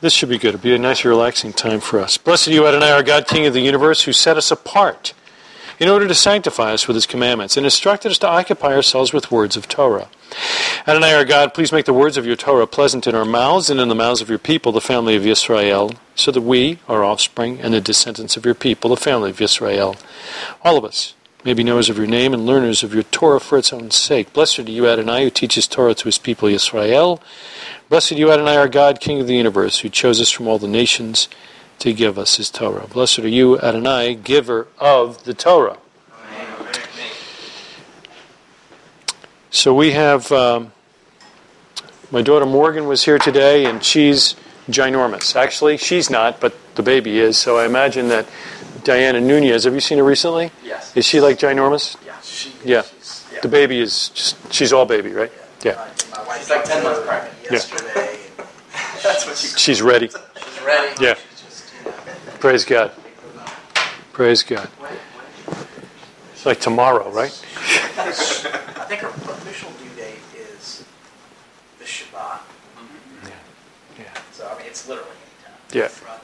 This should be good. It'll be a nice, relaxing time for us. Blessed are you, Adonai, our God, King of the universe, who set us apart in order to sanctify us with his commandments and instructed us to occupy ourselves with words of Torah. Adonai, our God, please make the words of your Torah pleasant in our mouths and in the mouths of your people, the family of Israel, so that we, our offspring, and the descendants of your people, the family of Israel, all of us, may be knowers of your name and learners of your Torah for its own sake. Blessed are you, Adonai, who teaches Torah to his people Israel. Blessed are you, Adonai, our God, King of the universe, who chose us from all the nations to give us his Torah. Blessed are you, Adonai, giver of the Torah. So we have, um, my daughter Morgan was here today, and she's ginormous. Actually, she's not, but the baby is. So I imagine that Diana Nunez, have you seen her recently? Yes. Is she like ginormous? Yeah. She, Yeah. Yeah. The baby is just, she's all baby, right? Yeah. My wife's like 10 months pregnant yesterday. That's what she She's ready. She's ready. Yeah. She's just, you know. Praise God. Praise God. It's like tomorrow, right? I think her official due date is the Shabbat. Mm-hmm. Mm-hmm. Yeah. So, I mean, it's literally anytime. Yeah. Uh,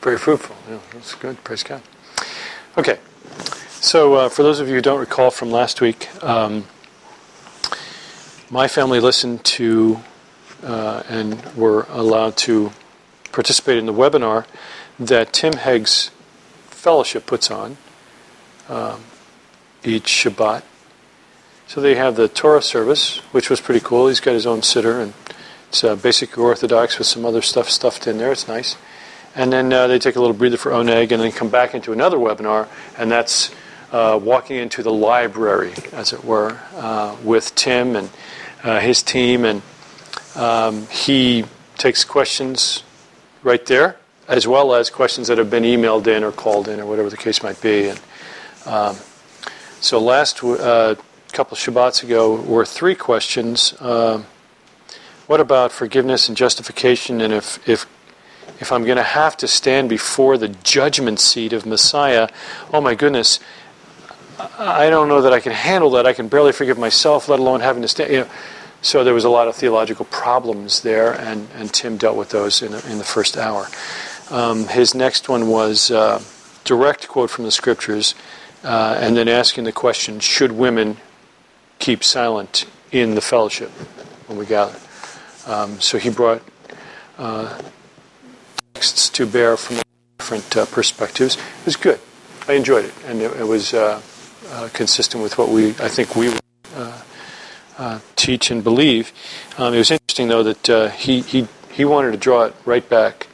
Very fruitful. Yeah, that's good. Praise God. Okay. So, uh, for those of you who don't recall from last week, um, my family listened to uh, and were allowed to participate in the webinar that Tim Hegg's fellowship puts on um, each Shabbat. So they have the Torah service, which was pretty cool. He's got his own siddur, and it's uh, basic Orthodox with some other stuff stuffed in there. It's nice. And then uh, they take a little breather for Oneg, and then come back into another webinar, and that's uh, walking into the library, as it were, uh, with Tim and uh, his team, and um, he takes questions right there, as well as questions that have been emailed in or called in or whatever the case might be. And um, so last uh, couple of Shabbats ago were three questions. Um what about forgiveness and justification? And if if if I'm going to have to stand before the judgment seat of Messiah, oh my goodness, I don't know that I can handle that. I can barely forgive myself, let alone having to stand. You know, so there was a lot of theological problems there, and, and Tim dealt with those in, in the first hour. Um, his next one was uh, direct quote from the scriptures, uh, and then asking the question: Should women keep silent in the fellowship when we gather? Um, so he brought uh, texts to bear from different uh, perspectives. It was good. I enjoyed it, and it, it was uh, uh, consistent with what we, I think, we uh, uh, teach and believe. Um, it was interesting, though, that he, he he wanted to draw it right back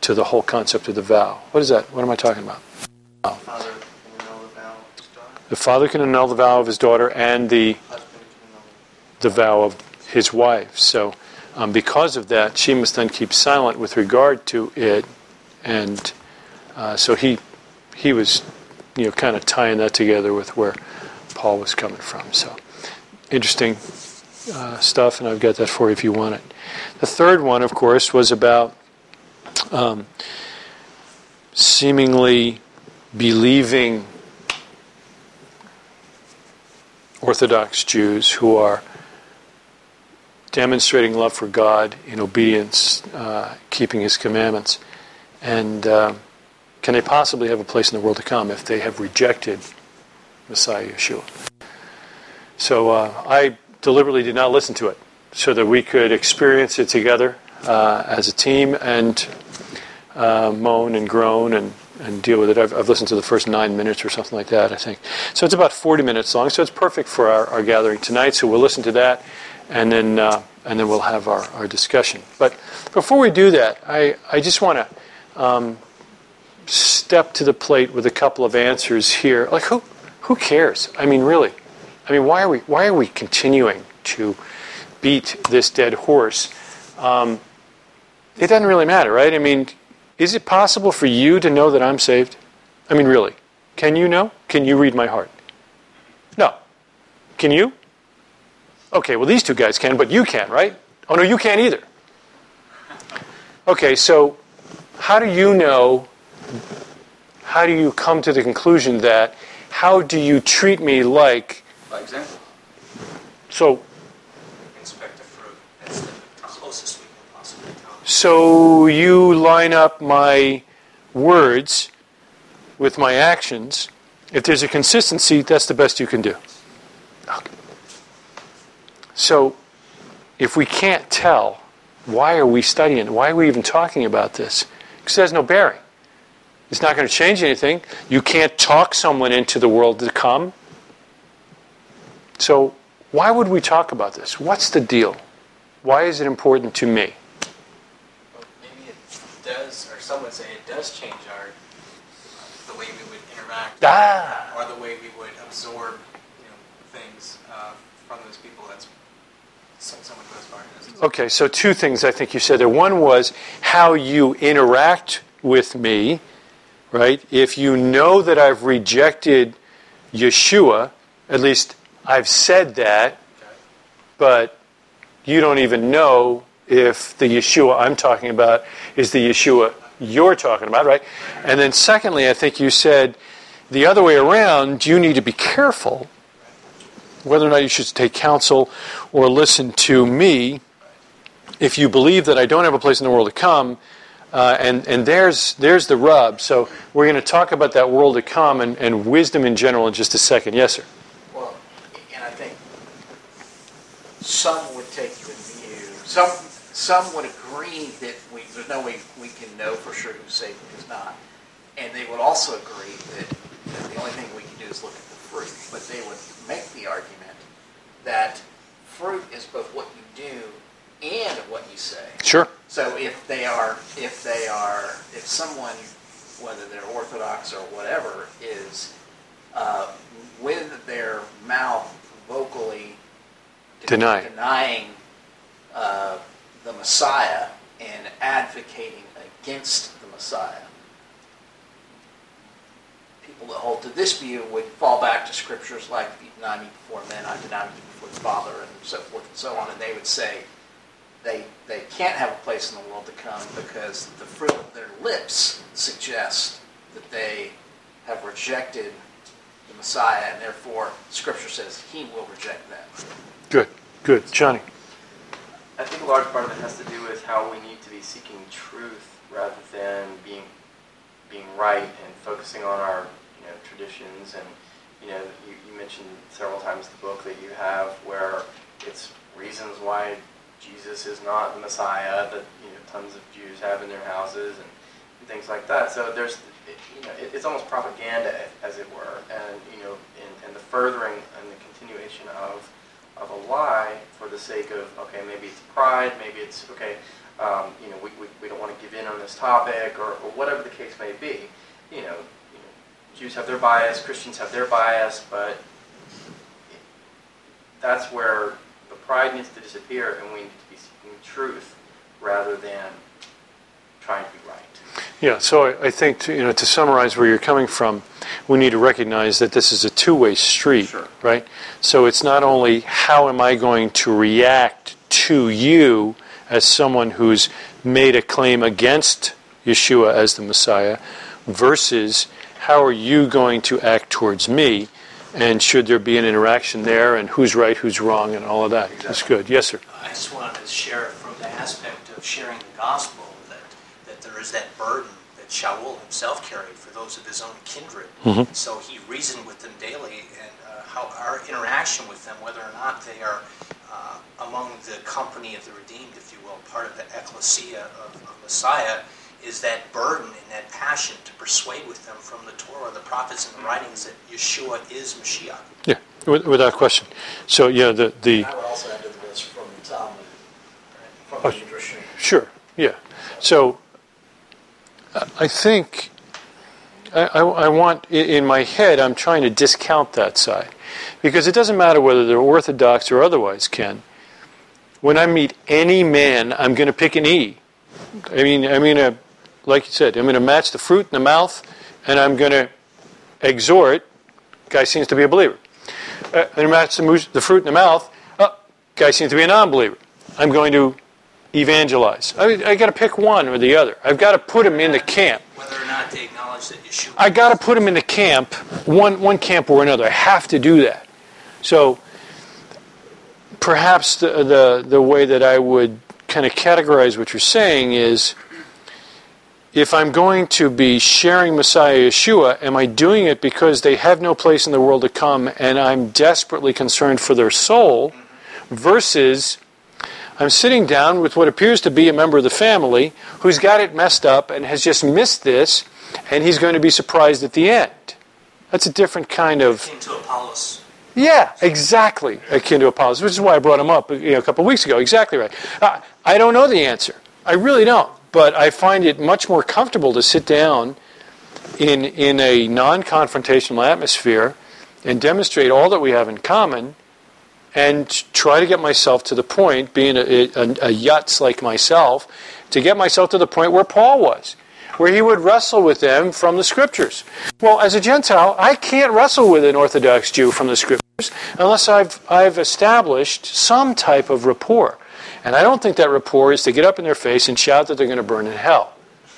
to the whole concept of the vow. What is that? What am I talking about? The father can annul the vow of his daughter and the the vow of his wife. So, um, because of that, she must then keep silent with regard to it, and uh, so he he was, you know, kind of tying that together with where Paul was coming from. So, interesting uh, stuff, and I've got that for you if you want it. The third one, of course, was about um, seemingly believing Orthodox Jews who are demonstrating love for God in obedience, uh, keeping His commandments, and uh, can they possibly have a place in the world to come if they have rejected Messiah Yeshua? So uh, I deliberately did not listen to it so that we could experience it together uh, as a team and uh, moan and groan and, and deal with it. I've, I've listened to the first nine minutes or something like that, I think. So it's about 40 minutes long, so it's perfect for our, our gathering tonight. So we'll listen to that and then, uh, and then we'll have our, our discussion. But before we do that, I, I just want to um, step to the plate with a couple of answers here. Like, who, who cares? I mean, really. I mean, why are we, why are we continuing to beat this dead horse? Um, it doesn't really matter, right? I mean, is it possible for you to know that I'm saved? I mean, really. Can you know? Can you read my heart? No. Can you? Okay, well, these two guys can, but you can't, right? Oh, no, you can't either. Okay, so how do you know? How do you come to the conclusion that how do you treat me like? By example. So. Inspect the. That's the closest we can possibly come. So you line up my words with my actions. If there's a consistency, that's the best you can do. Okay. So, if we can't tell, why are we studying? Why are we even talking about this? Because it has no bearing. It's not going to change anything. You can't talk someone into the world to come. So, why would we talk about this? What's the deal? Why is it important to me? Well, maybe it does, or some would say it does change our the way we would interact, Ah! or the way we would absorb, you know, things uh, from those people. That's. Okay, so two things I think you said there. One was how you interact with me, right? If you know that I've rejected Yeshua, at least I've said that, but you don't even know if the Yeshua I'm talking about is the Yeshua you're talking about, right? And then secondly, I think you said the other way around, you need to be careful whether or not you should take counsel or listen to me if you believe that I don't have a place in the world to come. Uh, and and there's there's the rub. So we're going to talk about that world to come and, and wisdom in general in just a second. Yes, sir. Well, and I think some would take the view, some, some would agree that we, there's no way we can know for sure who's saved and who's not. And they would also agree that, that the only thing we can do is look at the fruit. But they would make the argument that fruit is both what you do and what you say. Sure. So if they are, if they are, if someone, whether they're Orthodox or whatever, is uh, with their mouth vocally Denying. denying uh, the Messiah and advocating against the Messiah, people that hold to this view would fall back to scriptures like deny me before men, I deny me before the Father, and so forth and so on, and they would say they they can't have a place in the world to come because the fruit of their lips suggests that they have rejected the Messiah, and therefore Scripture says He will reject them. Good. Good. Johnny. I think a large part of it has to do with how we need to be seeking truth rather than being being right and focusing on our you know traditions and you know you, you mentioned several times the book that you have where it's reasons why Jesus is not the Messiah that you know tons of Jews have in their houses and, things like that. So there's it, you know it, it's almost propaganda as it were, and you know and the furthering and the continuation of of a lie for the sake of okay maybe it's pride maybe it's okay um, you know we, we, we don't want to give in on this topic or, or whatever the case may be you know, you know Jews have their bias Christians have their bias but that's where the pride needs to disappear and we need to be seeking truth rather than trying to be right Yeah, so I, I think to, you know to summarize where you're coming from, we need to recognize that this is a two-way street, Sure. right? So it's not only how am I going to react to you as someone who's made a claim against Yeshua as the Messiah, versus how are you going to act towards me, and should there be an interaction there, and who's right, who's wrong, and all of that. That's good. Yes, sir. I just wanted to share from the aspect of sharing the gospel that, that there is that burden that Shaul himself carried for those of his own kindred. Mhm. So he reasoned with them daily, and uh, how our interaction with them, whether or not they are uh, among the company of the redeemed, if you will, part of the ecclesia of, of Messiah, is that burden and that passion to persuade with them from the Torah, the prophets, and the writings that Yeshua is Mashiach. Yeah, wi- without question. So yeah, the the I would also add to the list from the Talmud, from Oh, the Midrashim. Sure, yeah. So I- I think I, I, I want, in my head, I'm trying to discount that side. Because it doesn't matter whether they're Orthodox or otherwise, Ken. When I meet any man, I'm going to pick an E. I mean, I'm going to, like you said, I'm going to match the fruit in the mouth, and I'm going to exhort. Guy seems to be a believer. Uh, I'm match the, the fruit in the mouth. Oh, guy seems to be a non-believer. I'm going to evangelize. I, I got to pick one or the other. I've got to put him in the camp. Whether or not they I got to put them in the camp, one one camp or another. I have to do that. So perhaps the the, the way that I would kind of categorize what you're saying is if I'm going to be sharing Messiah Yeshua, am I doing it because they have no place in the world to come and I'm desperately concerned for their soul versus I'm sitting down with what appears to be a member of the family who's got it messed up and has just missed this and he's going to be surprised at the end. That's a different kind of. Akin to Apollos. Yeah, exactly. Akin to Apollos, which is why I brought him up you know, a couple of weeks ago. Exactly right. Uh, I don't know the answer. I really don't. But I find it much more comfortable to sit down in, in a non confrontational atmosphere and demonstrate all that we have in common and try to get myself to the point, being a, a, a yutz like myself, to get myself to the point where Paul was where he would wrestle with them from the scriptures. Well, as a Gentile, I can't wrestle with an Orthodox Jew from the scriptures unless I've, I've established some type of rapport. And I don't think that rapport is to get up in their face and shout that they're going to burn in hell.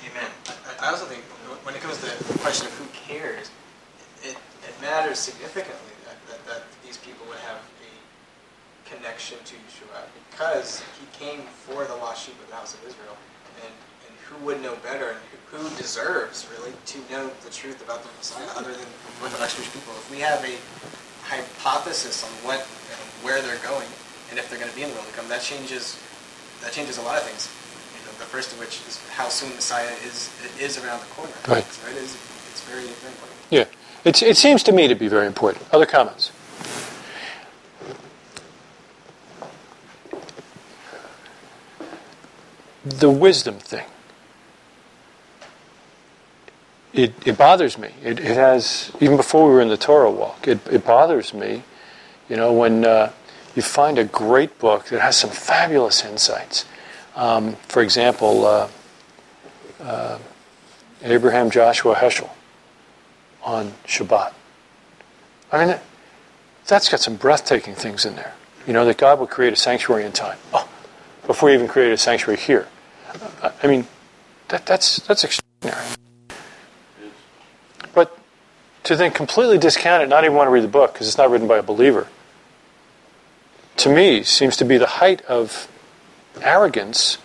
Amen. I, also think when it comes to the question of who cares, it, it matters significantly that, that, that these people would have a connection to Yeshua because he came for the lost sheep of the house of Israel. And, and who would know better and who, who deserves really to know the truth about the Messiah other than Orthodox Jewish people? If we have a hypothesis on what and where they're going and if they're going to be in the world to come, that changes that changes a lot of things. You know, the first of which is how soon Messiah is is around the corner. Right. So it is it's very very important. Yeah. It's, it seems to me to be very important. Other comments? The wisdom thing. It, it bothers me. It, it has, even before we were in the Torah walk, it, it bothers me, you know, when uh, you find a great book that has some fabulous insights. Um, for example, uh, uh, Abraham Joshua Heschel on Shabbat. I mean, that's got some breathtaking things in there. You know, that God will create a sanctuary in time. Oh, before he even created a sanctuary here. I mean, that, that's, that's extraordinary. But to then completely discount it, not even want to read the book because it's not written by a believer, to me seems to be the height of arrogance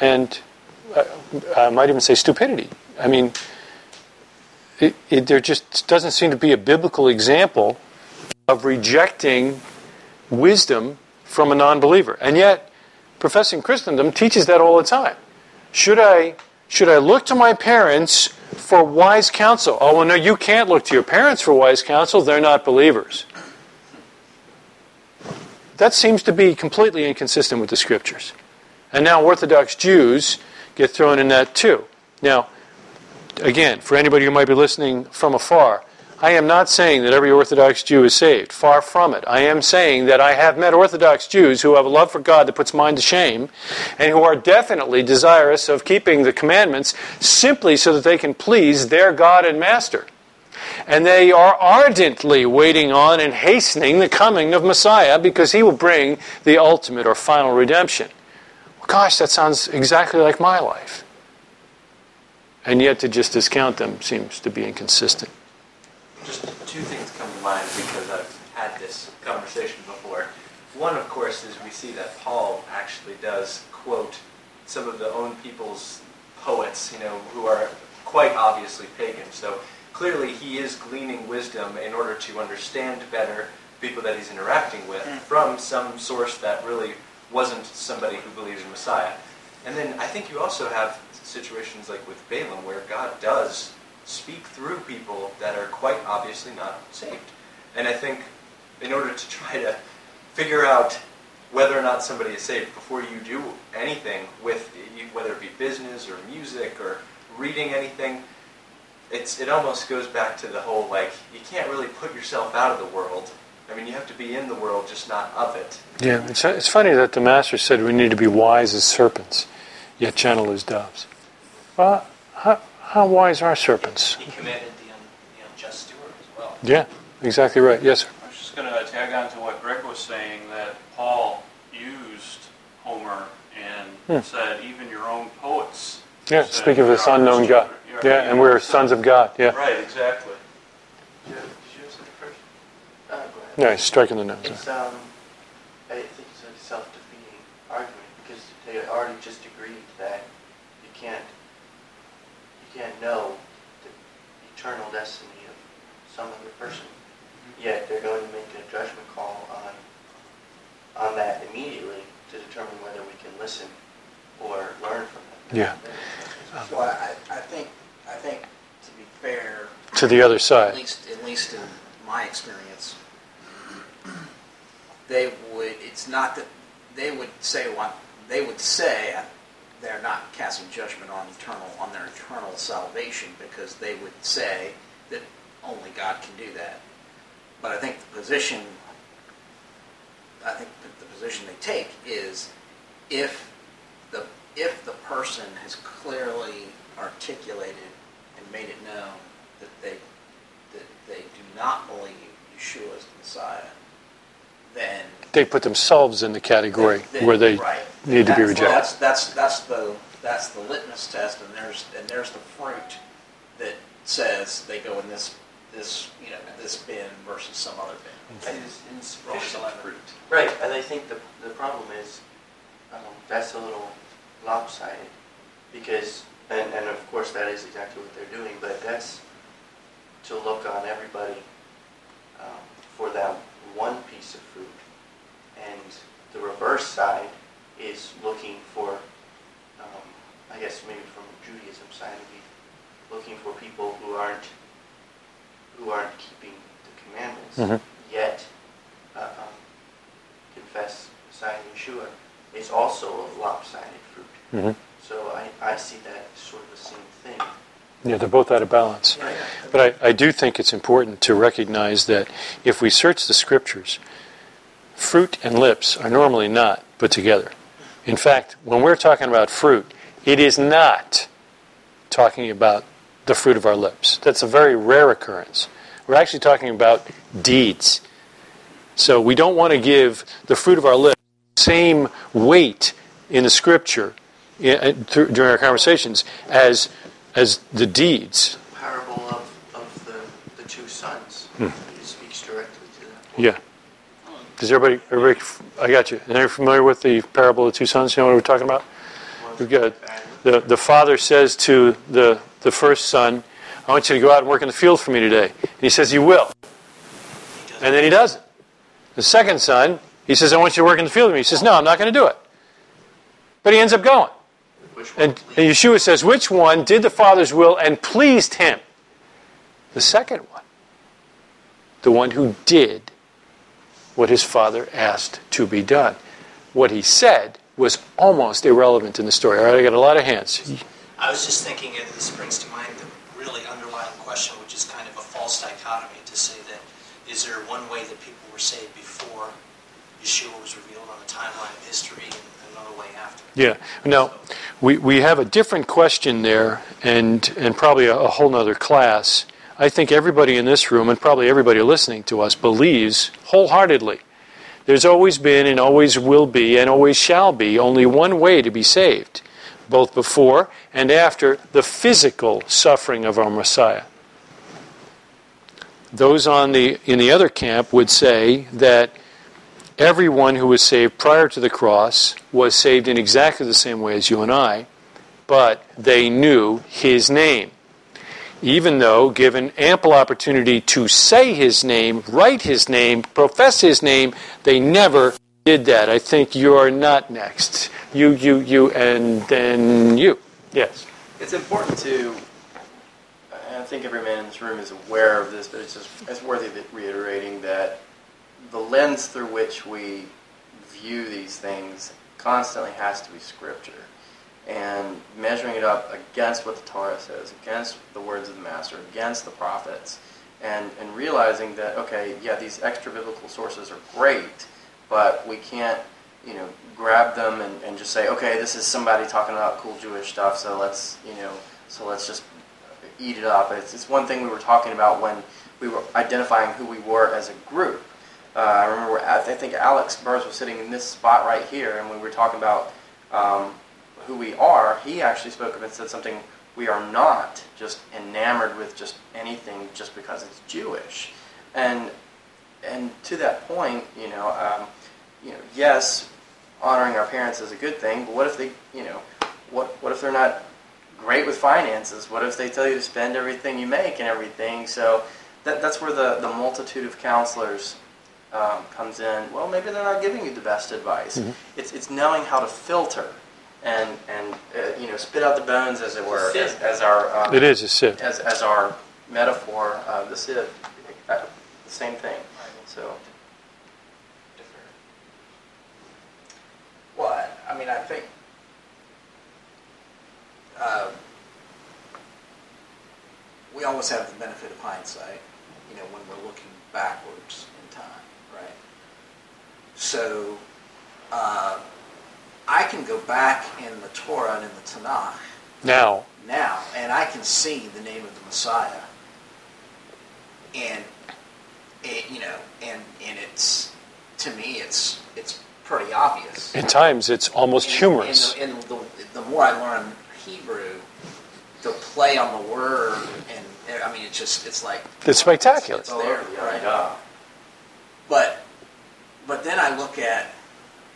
and uh, I might even say stupidity. I mean, it, it, there just doesn't seem to be a biblical example of rejecting wisdom from a non believer. And yet, professing Christendom teaches that all the time. Should I, should I look to my parents for wise counsel? Oh, well, no, you can't look to your parents for wise counsel. They're not believers. That seems to be completely inconsistent with the scriptures. And now Orthodox Jews get thrown in that too. Now, again, for anybody who might be listening from afar, I am not saying that every Orthodox Jew is saved. Far from it. I am saying that I have met Orthodox Jews who have a love for God that puts mind to shame and who are definitely desirous of keeping the commandments simply so that they can please their God and Master. And they are ardently waiting on and hastening the coming of Messiah because he will bring the ultimate or final redemption. Gosh, that sounds exactly like my life. And yet to just discount them seems to be inconsistent. Just two things come to mind because I've had this conversation before. One, of course, is we see that Paul actually does quote some of the own people's poets, you know, who are quite obviously pagan. So clearly he is gleaning wisdom in order to understand better people that he's interacting with hmm. from some source that really wasn't somebody who believes in Messiah. And then I think you also have situations like with Balaam where God does speak through people that are quite obviously not saved. And I think in order to try to figure out whether or not somebody is saved before you do anything with whether it be business or music or reading anything, it's it almost goes back to the whole like you can't really put yourself out of the world. I mean, you have to be in the world, just not of it. Yeah, it's, it's funny that the Master said we need to be wise as serpents, yet gentle as doves. Well, how, how wise are serpents? He commanded the, un, the unjust steward as well. Yeah, exactly right. Yes, sir. I was just going to tag on to what Greg was saying that Paul used Homer and Hmm. said even your own poets. Yeah, said speak of we this are unknown the God. children- Yeah, and we're sons of God. Yeah. Right, exactly. Did you have something first? Uh, go ahead. No, he's striking the nose. It's um, I think it's a self-defeating argument because they already just agreed that you can't you can't know the eternal destiny of some other person. Mm-hmm. Yet they're going to make a judgment call on on that immediately to determine whether we can listen or learn from them. Yeah. So I, I think, I think to be fair, To the other at side. least, at least in my experience, they would, it's not that, they would say, what they would say they're not casting judgment on eternal, on their eternal salvation because they would say that only God can do that. But I think the position, I think the position they take is if the, if the person has clearly articulated and made it known that they, that they do not believe Yeshua is the Messiah, then. They put themselves in the category then- where they right. need to be That's- rejected. That's, that's, that's the, that's the litmus test, and there's, and there's the fruit that says they go in this, this, you know, this bin versus some other bin. It is insufficient fruit. Right, and I think the, the problem is, um, that's a little lopsided, because, and, and of course that is exactly what they're doing, but that's to look on everybody, um, for that one piece of fruit. And the reverse side is looking for, um, I guess maybe from Judaism side, would be looking for people who aren't, who aren't keeping the commandments Mhm. yet uh, um, confess Messiah Yeshua is also a lopsided fruit. Mhm. So I, I see that as sort of the same thing. Yeah, they're both out of balance. But I, I do think it's important to recognize that if we search the scriptures, fruit and lips are normally not put together. In fact, when we're talking about fruit, it is not talking about the fruit of our lips. That's a very rare occurrence. We're actually talking about deeds. So we don't want to give the fruit of our lips the same weight in the scripture during our conversations as as the deeds. The Parable of, of the, the two sons. Hmm. It speaks directly to that. Yeah. Does everybody, everybody, I got you. Are you familiar with the parable of the two sons? You know what we're talking about? We've got, the, the father says to the, the first son, I want you to go out and work in the field for me today. And he says, You will. And then he doesn't. The second son, he says, I want you to work in the field with me. He says, No, I'm not going to do it. But he ends up going. And, and Yeshua says, Which one did the Father's will and pleased him? The second one. The one who did what his Father asked to be done. What he said was almost irrelevant in the story. All right, I got a lot of hands. I was just thinking, and this brings to mind the really underlying question, which is kind of a false dichotomy to say that is there one way that people were saved before Yeshua was revealed on the timeline of history and another way after? Yeah. Now, we, we have a different question there and, and probably a, a whole nother class. I think everybody in this room and probably everybody listening to us believes wholeheartedly there's always been and always will be and always shall be only one way to be saved, both before and after the physical suffering of our Messiah. Those on the in the other camp would say that everyone who was saved prior to the cross was saved in exactly the same way as you and I, but they knew his name. Even though given ample opportunity to say his name, write his name, profess his name, they never did that. I think you're not next. You, you, you, and then you. Yes. It's important to, I think every man in this room is aware of this, but it's just it's worthy of reiterating that the lens through which we view these things constantly has to be Scripture. And measuring it up against what the Torah says, against the words of the Master, against the prophets, and, and realizing that, okay, yeah, these extra biblical sources are great, but we can't, you know, grab them and, and just say, okay, this is somebody talking about cool Jewish stuff, so let's, you know, so let's just eat it up. It's, it's one thing we were talking about when we were identifying who we were as a group. Uh, I remember, I think Alex Burrs was sitting in this spot right here, and we were talking about um, who we are. He actually spoke of and said something. We are not just enamored with just anything just because it's Jewish, and and to that point, you know, um, you know, yes, honoring our parents is a good thing, but what if they, you know, what what if they're not great with finances? What if they tell you to spend everything you make and everything? So that, that's where the, the multitude of counselors um, comes in. Well, maybe they're not giving you the best advice. It's, it's knowing how to filter and, and uh, you know, spit out the bones, as it were, as, as our um, It is a sieve. as, as our metaphor. Uh, the sieve, uh, the same thing. So Well, I- I mean, I think, uh, we always have the benefit of hindsight, you know, when we're looking backwards in time, right? So, uh, I can go back in the Torah and in the Tanakh Now, now, and I can see the name of the Messiah, and it, you know, and and it's to me, it's it's pretty obvious. at times, it's almost And- humorous. And, the, and the, the more I learn Hebrew, the play on the word, and I mean, it's just it's like It's spectacular. It's there, right? But but then I look at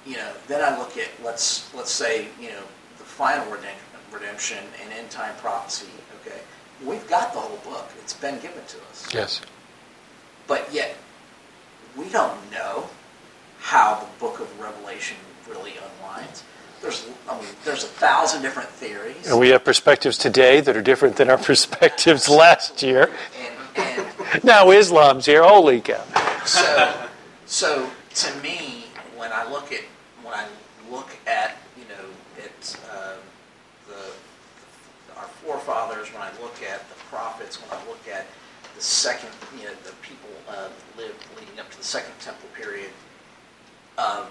you know then I look at let's let's say you know the final redemption, redemption and end time prophecy. Okay, we've got the whole book. It's been given to us Yes. but yet we don't know how the book of Revelation really unwinds. There's, I mean, there's a thousand different theories, And we have perspectives today that are different than our perspectives last year. and, and Now Islam's here. Holy cow. so, so to me, when I look at when I look at you know at uh, the our forefathers, when I look at the prophets, when I look at the second, you know, the people uh, lived leading up to the second temple period. Um,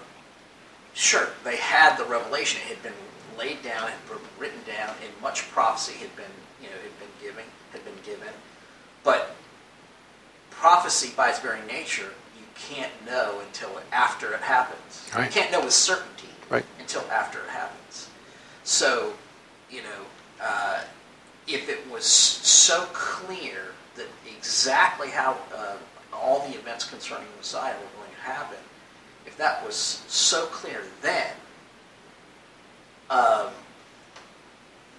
sure, they had the revelation; it had been laid down, had been written down, and much prophecy had been, you know, had been given, had been given, but prophecy by its very nature can't know until after it happens. Right. You can't know with certainty Right. until after it happens. So, you know, uh, if it was so clear that exactly how uh, all the events concerning the Messiah were going to happen, if that was so clear then, um,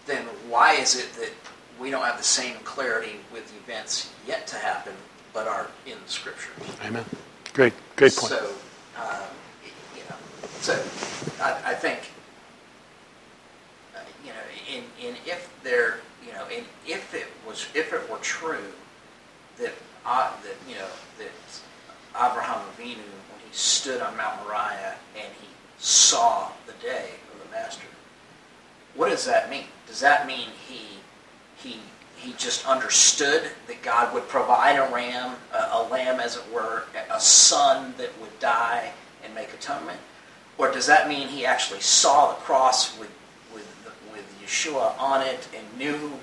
then why is it that we don't have the same clarity with the events yet to happen, but are in the Scriptures? Amen. Great, great point. So, um, you know, so I, I think, uh, you know, in, in if there, you know, in if it was, if it were true that, uh, that you know, that Abraham Avinu, when he stood on Mount Moriah and he saw the day of the Master, what does that mean? Does that mean he he he just understood that God would provide a ram, a, a lamb, as it were, a son that would die and make atonement, or does that mean he actually saw the cross with with with Yeshua on it and knew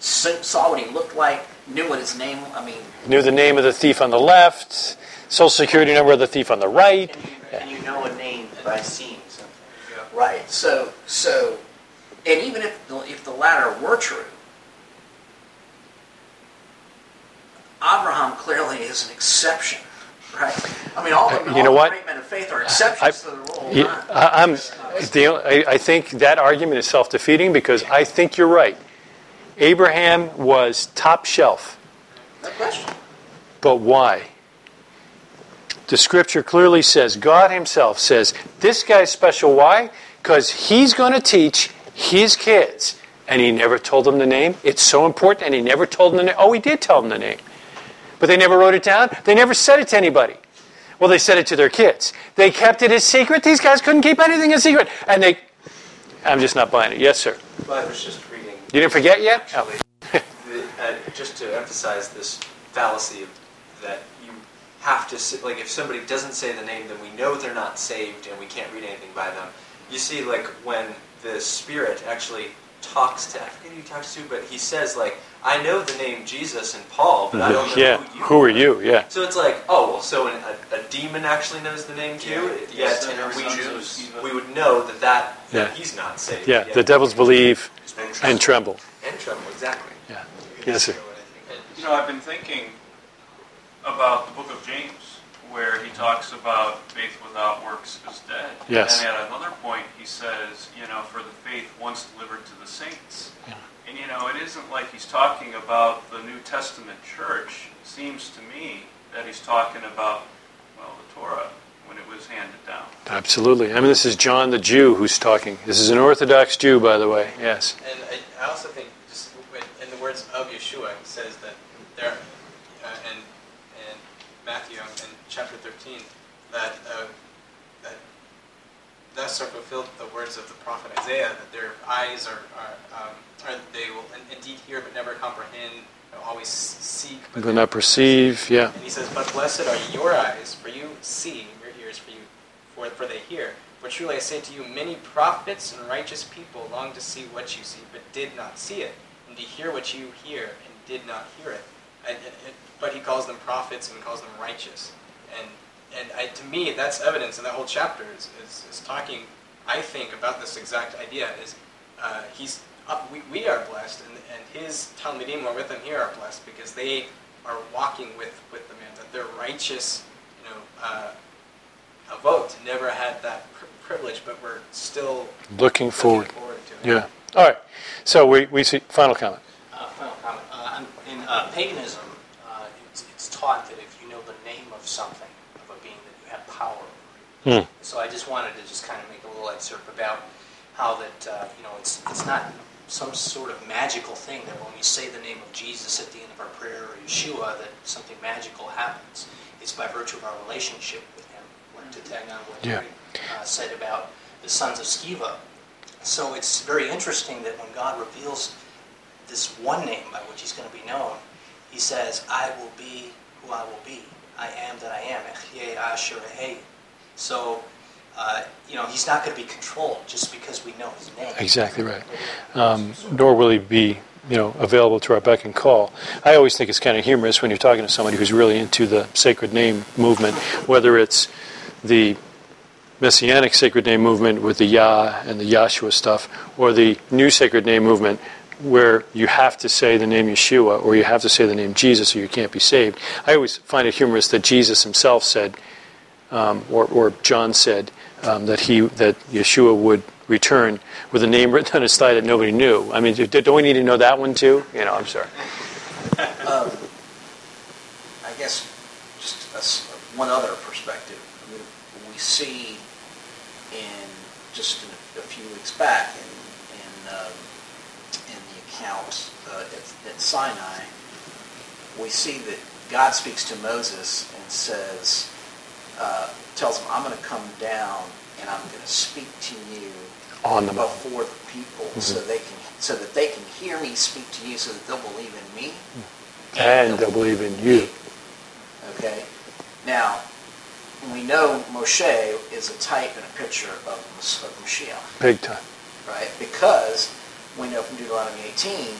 saw what he looked like, knew what his name? I mean, Knew the name of the thief on the left, social security number of the thief on the right. And you, and you know a name by seeing something. right? So so, and even if the, if the latter were true, Abraham clearly is an exception, right? I mean, all the, You all know the what? great men of faith are exceptions to the rule. I- I'm, the, I I think that argument is self-defeating because I think you're right. Abraham was top shelf, no question. but why? The scripture clearly says, God himself says, this guy's special. Why? Because he's going to teach his kids. And he never told them the name. It's so important, and he never told them the name. Oh, he did tell them the name. But they never wrote it down. They never said it to anybody. Well, they said it to their kids. They kept it a secret. These guys couldn't keep anything a secret. And they, I'm just not buying it. Yes, sir. Well, I was just reading You didn't forget yet? Oh. the, uh, just to emphasize this fallacy that you have to like if somebody doesn't say the name, then we know they're not saved and we can't read anything by them. You see, like when the Spirit actually talks to, I forget who he talks to, but he says like, I know the name Jesus and Paul, but I don't mm-hmm. know Yeah. who you Who are you? Yeah. So it's like, oh, well, so an, a, a demon actually knows the name too. Yeah. Yet Yeah. we, Jews. we would know that that, that Yeah. he's not saved. Yeah. Yet- The devils believe and tremble. and tremble exactly. Yeah. Yes, sir. You know, I've been thinking about the book of James, where he talks about faith without works is dead. Yes. And at another point, he says, you know, for the faith once delivered to the saints. Yeah. And, you know, it isn't like he's talking about the New Testament church. It seems to me that he's talking about, well, the Torah when it was handed down. Absolutely. I mean, this is John the Jew who's talking. This is an Orthodox Jew, by the way. Yes. And I, I also think, just in the words of Yeshua, he says that there, uh, in, in Matthew in chapter 13, that, uh, that thus are fulfilled the words of the prophet Isaiah, that their eyes are, are, um, are they will indeed hear but never comprehend, always seek but But not perceive. Yeah. and he says, But blessed are your eyes, for you see, your ears, for you, for, for they hear. For truly I say to you, many prophets and righteous people long to see what you see, but did not see it, and to hear what you hear, and did not hear it. And, and, and- but he calls them prophets and calls them righteous. And, and I, to me, that's evidence in that whole chapter is, is, is talking, I think, about this exact idea. Is uh, he's up, we, we are blessed, and, and his talmidim who are with him here are blessed because they are walking with, with the man, that they're righteous, you know, uh, a vote, never had that pri- privilege, but we're still Looking forward. looking forward to it. Yeah. All right. So we, we see, final comment. Uh, final comment. Uh, in uh, paganism, uh, it's, it's taught that if you know the name of something, of a being, that you have power over. Hmm. So I just wanted to just kind of make a little excerpt about how that, uh, you know, it's, it's not some sort of magical thing that when we say the name of Jesus at the end of our prayer or Yeshua, that something magical happens. It's by virtue of our relationship with Him. Like to tag on what Yeah. Terry uh, said about the sons of Sceva. So it's very interesting that when God reveals this one name by which He's going to be known, He says, I will be who I will be. I am that I am. So, uh, you know, He's not going to be controlled just because we know His name. Exactly right. Um, nor will he be, you know, available to our beck and call. I always think it's kind of humorous when you're talking to somebody who's really into the sacred name movement, whether it's the Messianic sacred name movement with the Yah and the Yahshua stuff, or the new sacred name movement where you have to say the name Yeshua or you have to say the name Jesus or you can't be saved. I always find it humorous that Jesus himself said, um, or, or John said, um, that he that Yeshua would return with a name written on his thigh that nobody knew. I mean, do- don't we need to know that one too? You know, I'm sorry. Um, I guess just a one other perspective. I mean, we see in just in a, a few weeks back in in, um, in the account uh, at, at Sinai, we see that God speaks to Moses and says, uh, tells him, "I'm going to come down and I'm going to speak to you On the mountain. before the people, so they can so that they can hear me speak to you, so that they'll believe in me." And they'll believe in you. Okay? Now, we know Moshe is a type and a picture of, of Mashiach, Big time. right? Because we know from Deuteronomy 18,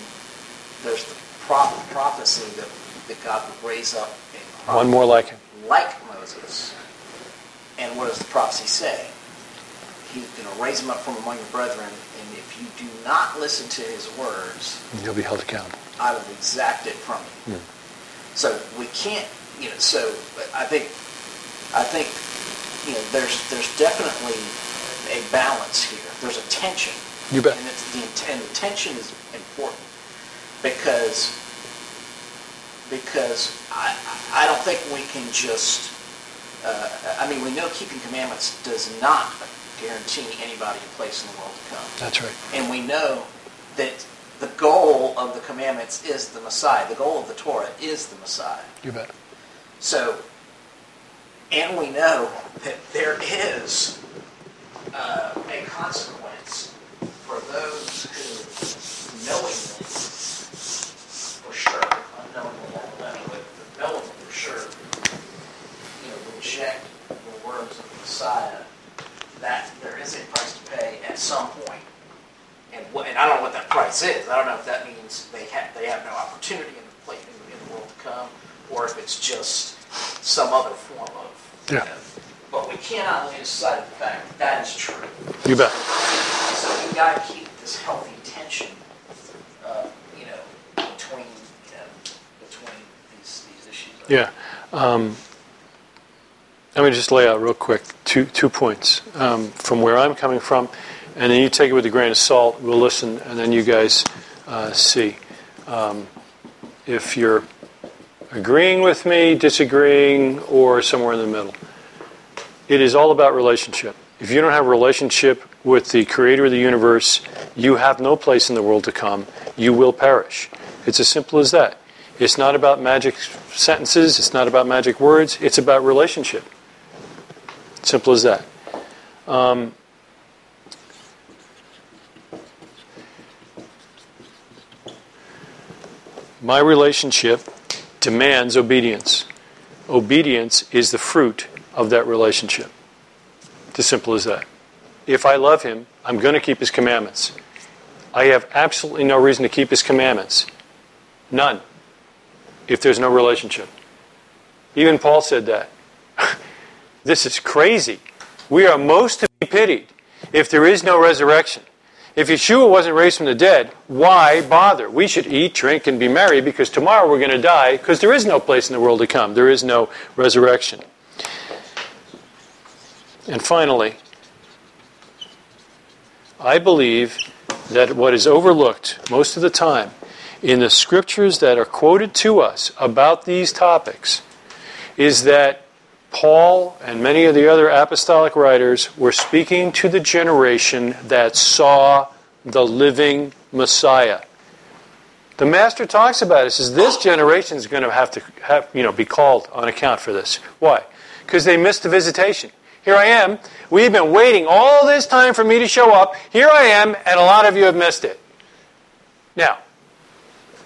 there's the pro- prophecy that, that God would raise up a One more like him. like Moses. And what does the prophecy say? He's going to raise him up from among your brethren, and if you do not listen to his words, You'll be held accountable. I will exact it from you. Hmm. So we can't, you know. So I think, I think, you know, there's there's definitely a balance here. There's a tension, You bet. and it's the and the tension is important because because I I don't think we can just. Uh, I mean, we know keeping commandments does not guarantee anybody a place in the world to come. That's right. And we know that the goal of the commandments is the Messiah. The goal of the Torah is the Messiah. You bet. So, and we know that there is uh, a consequence those who knowingly, for sure, unknowingly, I don't know, but knowingly for sure, you know, reject the words of the Messiah, that there is a price to pay at some point. And, what, and I don't know what that price is. I don't know if that means they have they have no opportunity in the play, in, in the world to come, or if it's just some other form of. you Yeah. know. But we cannot lose sight of the fact that that is true. You bet. So we've got to keep this healthy tension, uh, you know, between between these these issues. Yeah. Um, let me just lay out real quick two, two points um, from where I'm coming from, and then you take it with a grain of salt. We'll listen, and then you guys uh, see um, if you're agreeing with me, disagreeing, or somewhere in the middle. It is all about relationship. If you don't have a relationship with the creator of the universe, you have no place in the world to come. You will perish. It's as simple as that. It's not about magic sentences, it's not about magic words, it's about relationship. Simple as that. Um, my relationship demands obedience. Obedience is the fruit of that relationship. It's as simple as that. If I love him, I'm going to keep his commandments. I have absolutely no reason to keep his commandments. None. If there's no relationship. Even Paul said that. this is crazy. We are most to be pitied if there is no resurrection. If Yeshua wasn't raised from the dead, why bother? We should eat, drink, and be merry because tomorrow we're going to die because there is no place in the world to come. There is no resurrection. And finally, I believe that what is overlooked most of the time in the scriptures that are quoted to us about these topics is that Paul and many of the other apostolic writers were speaking to the generation that saw the living Messiah. The master talks about it. Says this generation is going to have to have you know be called on account for this. Why? Because they missed the visitation. Here I am. We've been waiting all this time for me to show up. Here I am, and a lot of you have missed it. Now,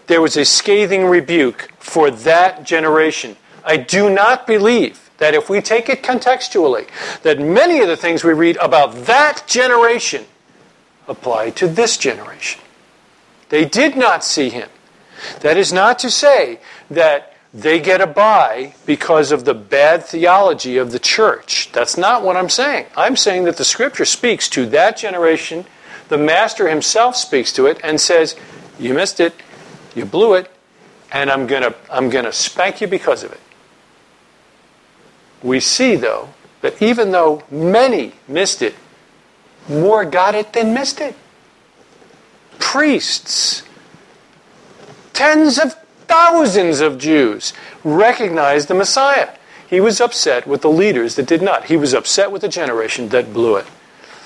there was a scathing rebuke for that generation. I do not believe that if we take it contextually, that many of the things we read about that generation apply to this generation. They did not see him. That is not to say that they get a bye because of the bad theology of the church. That's not what I'm saying. I'm saying that the scripture speaks to that generation. The master himself speaks to it and says, You missed it, you blew it, and I'm going to I'm going to spank you because of it. We see, though, that even though many missed it, more got it than missed it. Priests, tens of thousands of Jews recognized the Messiah. He was upset with the leaders that did not. He was upset with the generation that blew it.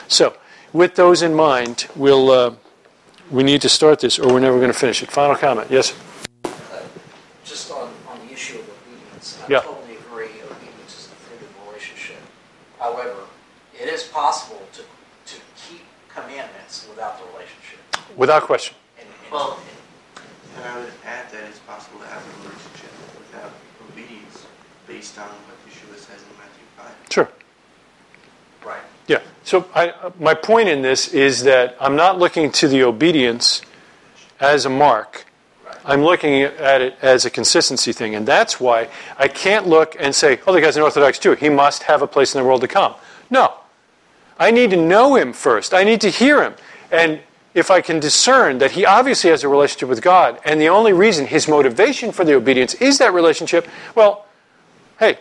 So, with those in mind, we'll uh, we need to start this, or we're never going to finish it. Final comment? Yes. Uh, just on, on the issue of obedience, I Yeah. totally agree. Obedience is the fruit of a relationship. However, it is possible to to keep commandments without the relationship. Without question. And, and, Well, and I would add that it's possible to have a relationship without obedience based on what Yeshua says in Matthew 5. Sure. right. Yeah. So I, my point in this is that I'm not looking to the obedience as a mark. I'm looking at it as a consistency thing, and that's why I can't look and say, "Oh, the guy's an Orthodox Jew. He must have a place in the world to come." No, I need to know him first. I need to hear him, and if I can discern that he obviously has a relationship with God, and the only reason his motivation for the obedience is that relationship, well, hey,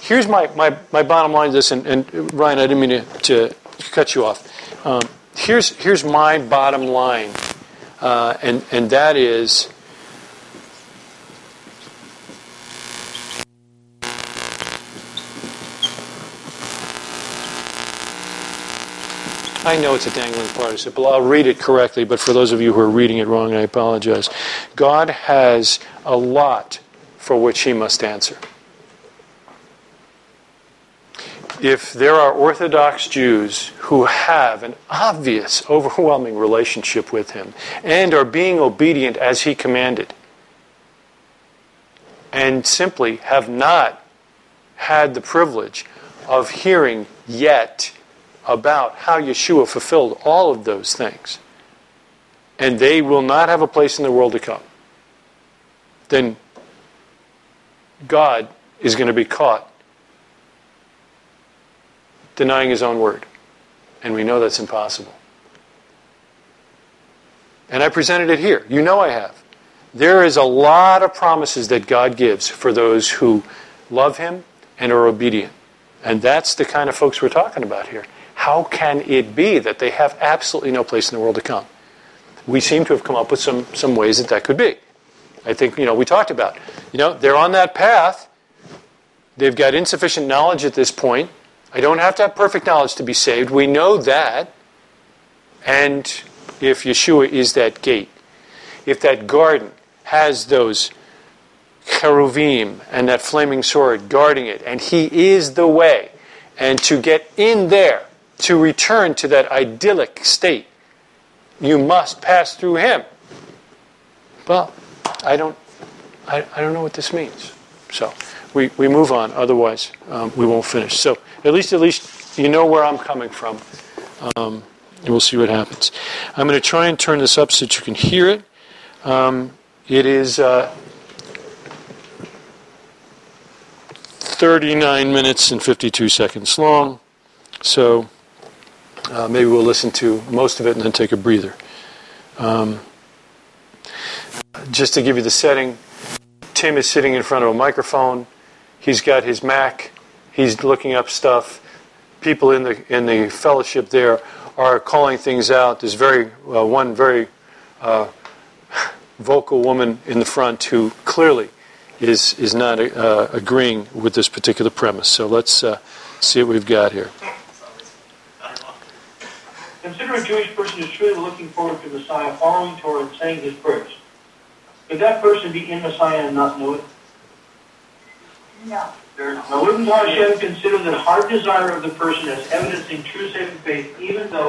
here's my, my, my bottom line to this, and, and Ryan, I didn't mean to, to cut you off. Um, here's, here's my bottom line, uh, and, and that is I know it's a dangling participle. I'll read it correctly, but for those of you who are reading it wrong, I apologize. God has a lot for which he must answer. If there are Orthodox Jews who have an obvious, overwhelming relationship with him and are being obedient as he commanded, and simply have not had the privilege of hearing yet about how Yeshua fulfilled all of those things, and they will not have a place in the world to come, then God is going to be caught denying his own word. And we know that's impossible. And I presented it here. You know I have. There is a lot of promises that God gives for those who love him and are obedient. And that's the kind of folks we're talking about here. How can it be that they have absolutely no place in the world to come? We seem to have come up with some, some ways that that could be. I think, you know, we talked about. You know, they're on that path. They've got insufficient knowledge at this point. I don't have to have perfect knowledge to be saved. We know that. And if Yeshua is that gate, if that garden has those cheruvim and that flaming sword guarding it, and he is the way, and to get in there, to return to that idyllic state, you must pass through him. Well, I don't, I, I don't know what this means. So we, we move on. Otherwise, um, we won't finish. So at least, at least you know where I'm coming from. Um, and we'll see what happens. I'm going to try and turn this up so that you can hear it. Um, it is uh, 39 minutes and 52 seconds long. So uh, maybe we'll listen to most of it and then take a breather. Um, just to give you the setting, Tim is sitting in front of a microphone. He's got his Mac. He's looking up stuff. People in the in the fellowship there are calling things out. There's very uh, one very uh, vocal woman in the front who clearly is is not uh, agreeing with this particular premise. So let's uh, see what we've got here. Consider a Jewish person is truly looking forward to Messiah, following Torah, and saying his prayers. Could that person be in Messiah and not know it? No. Now, wouldn't Hashem consider the heart desire of the person as evidencing true saving faith, even though